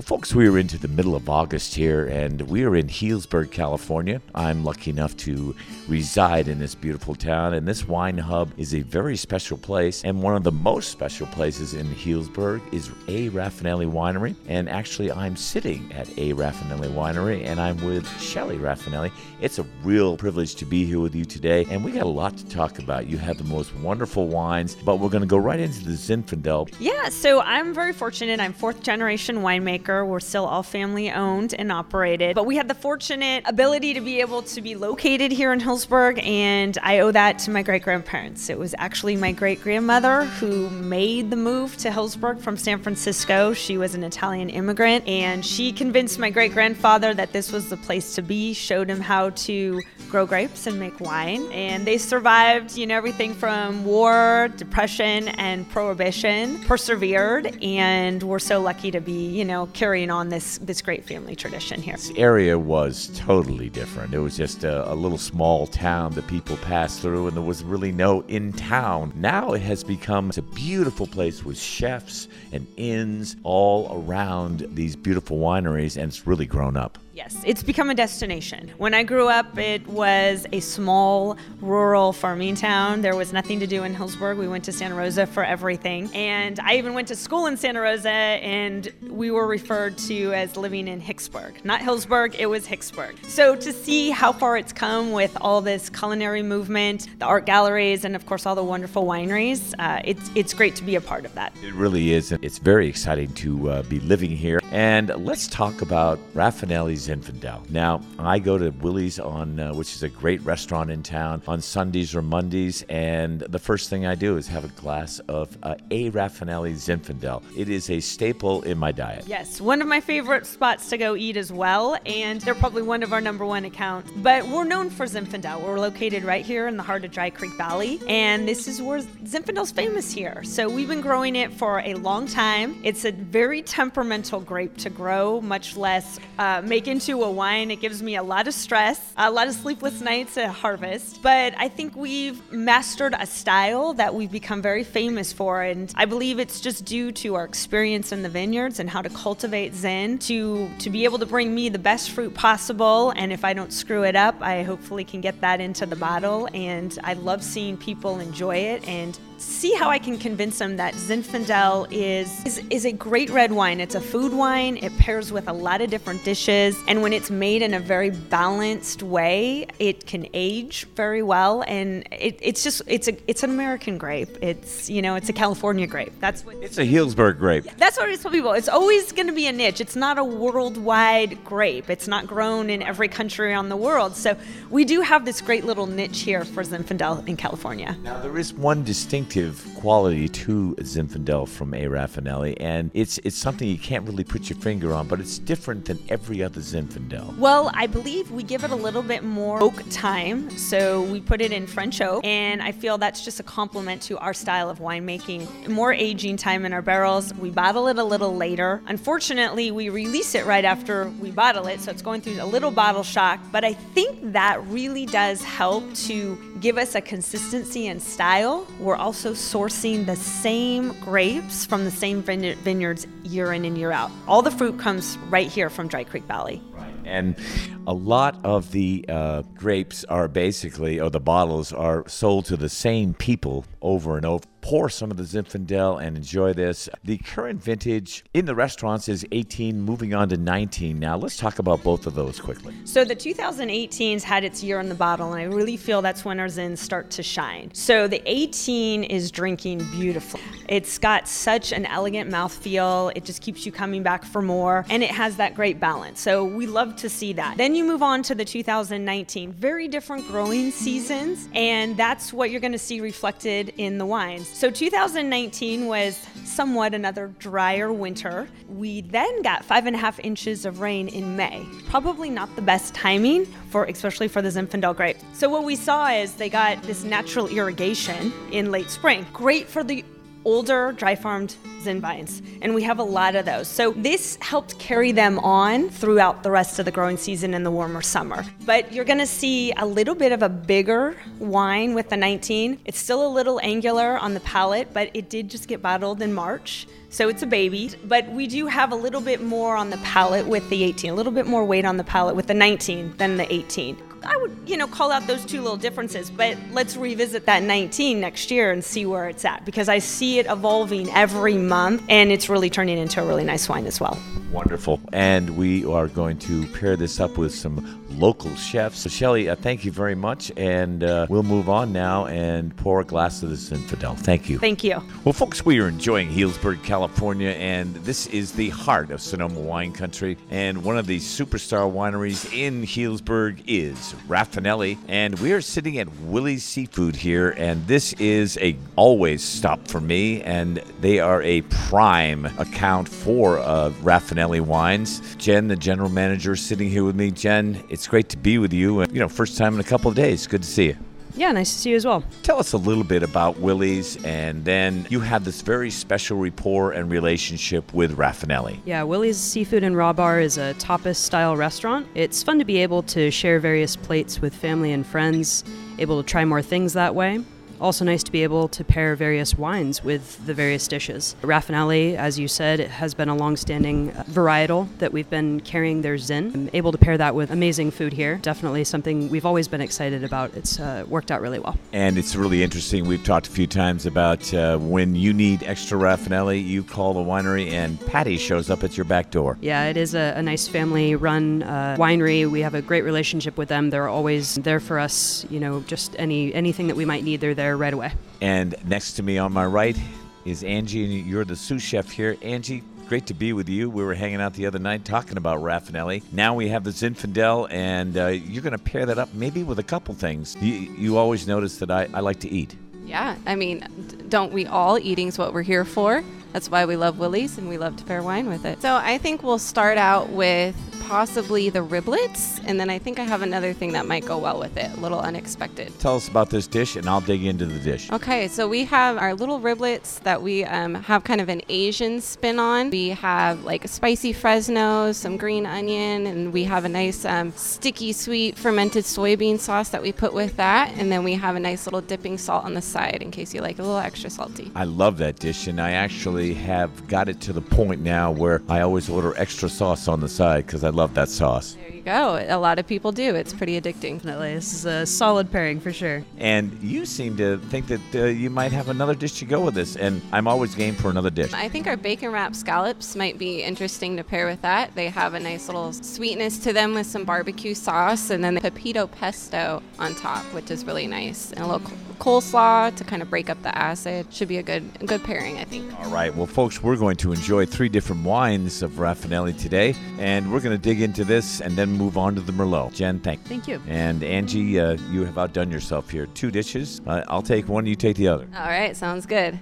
Well, folks, we are into the middle of August here, and we are in Healdsburg, California. I'm lucky enough to reside in this beautiful town, and this wine hub is a very special place. And one of the most special places in Healdsburg is A. Rafanelli Winery. And actually, I'm sitting at A. Rafanelli Winery, and I'm with Shelly Rafanelli. It's a real privilege to be here with you today, and we got a lot to talk about. You have the most wonderful wines, but we're going to go right into the Zinfandel. Yeah, so I'm very fortunate. I'm fourth generation winemaker. We're still all family owned and operated, but we had the fortunate ability to be able to be located here in Healdsburg, and I owe that to my great grandparents. It was actually my great grandmother who made the move to Healdsburg from San Francisco. She was an Italian immigrant, and she convinced my great grandfather that this was the place to be, showed him how to grow grapes and make wine, and they survived, you know, everything from war, depression, and prohibition, persevered, and we're so lucky to be, you know, carrying on this this great family tradition here. This area was totally different. It was just a, a, little small town that people passed through, and there was really no in town. Now it has become a beautiful place with chefs and inns all around these beautiful wineries, and it's really grown up. Yes, it's become a destination. When I grew up, it was a small rural farming town. There was nothing to do in Healdsburg. We went to Santa Rosa for everything. And I even went to school in Santa Rosa, and we were referred to as living in Hicksburg. Not Healdsburg, it was Hicksburg. So to see how far it's come with all this culinary movement, the art galleries, and of course all the wonderful wineries, uh, it's, it's great to be a part of that. It really is. It's very exciting to uh, be living here. And let's talk about Rafanelli's Zinfandel. Now, I go to Willie's on, uh, which is a great restaurant in town, on Sundays or Mondays, and the first thing I do is have a glass of uh, A. Rafanelli Zinfandel. It is a staple in my diet. Yes, one of my favorite spots to go eat as well, and they're probably one of our number one accounts. But we're known for Zinfandel. We're located right here in the heart of Dry Creek Valley, and this is where Zinfandel's famous here. So we've been growing it for a long time. It's a very temperamental grape to grow, much less uh, make into a wine. It gives me a lot of stress, a lot of sleepless nights at harvest. But I think we've mastered a style that we've become very famous for, and I believe it's just due to our experience in the vineyards and how to cultivate Zin to to be able to bring me the best fruit possible. And if I don't screw it up, I hopefully can get that into the bottle. And I love seeing people enjoy it and see how I can convince them that Zinfandel is, is is a great red wine. It's a food wine. It pairs with a lot of different dishes, and when it's made in a very balanced way, it can age very well. And it, it's just it's a it's an American grape. It's you know it's a California grape. That's what it's a Healdsburg grape. That's what I tell people. It's always going to be a niche. It's not a worldwide grape. It's not grown in every country around the world. So we do have this great little niche here for Zinfandel in California. Now there is one distinctive quality to Zinfandel from A. Rafanelli, and it's it's something you can't really put your finger on, but it's different than every other Zinfandel. Well, I believe we give it a little bit more oak time, so we put it in French oak, and I feel that's just a compliment to our style of winemaking. More aging time in our barrels. We bottle it a little later. Unfortunately, we release it right after we bottle it, so it's going through a little bottle shock, but I think that really does help to give us a consistency and style. We're also also sourcing the same grapes from the same vineyards year in and year out. All the fruit comes right here from Dry Creek Valley. And a lot of the uh, grapes are basically, or the bottles are sold to the same people over and over. Pour some of the Zinfandel and enjoy this. The current vintage in the restaurants is 18, moving on to 19 now. Let's talk about both of those quickly. So the 2018's had its year in the bottle, and I really feel that's when our Zins start to shine. So the 18 is drinking beautifully. It's got such an elegant mouthfeel. It just keeps you coming back for more, and it has that great balance. So we love to see that. Then you move on to the 2019, very different growing seasons, and that's what you're going to see reflected in the wines. So 2019 was somewhat another drier winter. We then got five and a half inches of rain in May. Probably not the best timing for, especially for the Zinfandel grape. So what we saw is they got this natural irrigation in late spring. Great for the older dry farmed Zin vines, and we have a lot of those. So this helped carry them on throughout the rest of the growing season in the warmer summer. But you're gonna see a little bit of a bigger wine with the 19. It's still a little angular on the palate, but it did just get bottled in March. So it's a baby, but we do have a little bit more on the palate with the 18, a little bit more weight on the palate with the 19 than the 18. I would, you know, call out those two little differences, but let's revisit that 19 next year and see where it's at because I see it evolving every month and it's really turning into a really nice wine as well. Wonderful. And we are going to pair this up with some local chefs. So, Shelly, uh, thank you very much. And uh, we'll move on now and pour a glass of this Zinfandel. Thank you. Thank you. Well, folks, we are enjoying Healdsburg, California, and this is the heart of Sonoma wine country. And one of the superstar wineries in Healdsburg is Rafanelli. And we are sitting at Willie's Seafood here, and this is a always stop for me. And they are a prime account for uh, Rafanelli wines. Jen, the general manager, is sitting here with me. Jen, it's great to be with you. And, you know, first time in a couple of days. Good to see you. Yeah, nice to see you as well. Tell us a little bit about Willie's, and then you have this very special rapport and relationship with Rafanelli. Yeah, Willie's Seafood and Raw Bar is a tapas style restaurant. It's fun to be able to share various plates with family and friends, able to try more things that way. Also, nice to be able to pair various wines with the various dishes. Rafanelli, as you said, has been a long-standing varietal that we've been carrying their Zin. I'm able to pair that with amazing food here. Definitely something we've always been excited about. It's uh, worked out really well. And it's really interesting. We've talked a few times about uh, when you need extra Rafanelli, you call the winery, and Patty shows up at your back door. Yeah, it is a, a nice family-run uh, winery. We have a great relationship with them. They're always there for us. You know, just any anything that we might need, they're there right away. And next to me on my right is Angie, and you're the sous chef here. Angie, great to be with you. We were hanging out the other night talking about Rafanelli. Now we have the Zinfandel, and uh, you're going to pair that up maybe with a couple things. You, you always notice that I, I like to eat. Yeah, I mean, don't we all? Eating's what we're here for. That's why we love Willie's and we love to pair wine with it. So I think we'll start out with possibly the riblets, and then I think I have another thing that might go well with it, a little unexpected. Tell us about this dish, and I'll dig into the dish. Okay, so we have our little riblets that we um, have kind of an Asian spin on. We have like spicy Fresno, some green onion, and we have a nice um, sticky sweet fermented soybean sauce that we put with that, and then we have a nice little dipping salt on the side in case you like a little extra salty. I love that dish, and I actually have got it to the point now where I always order extra sauce on the side because I love that sauce. There you go. A lot of people do. It's pretty addicting. Definitely. This is a solid pairing for sure. And you seem to think that uh, you might have another dish to go with this, and I'm always game for another dish. I think our bacon wrap scallops might be interesting to pair with that. They have a nice little sweetness to them with some barbecue sauce, and then the pepita pesto on top, which is really nice, and a little coleslaw to kind of break up the acid. Should be a good a good pairing, I think. All right. Well, folks, we're going to enjoy three different wines of Rafanelli today, and we're going to dig into this and then move on to the Merlot. Jen, thank you. Thank you. And Angie, uh, you have outdone yourself here. Two dishes. Uh, I'll take one, you take the other. All right, sounds good.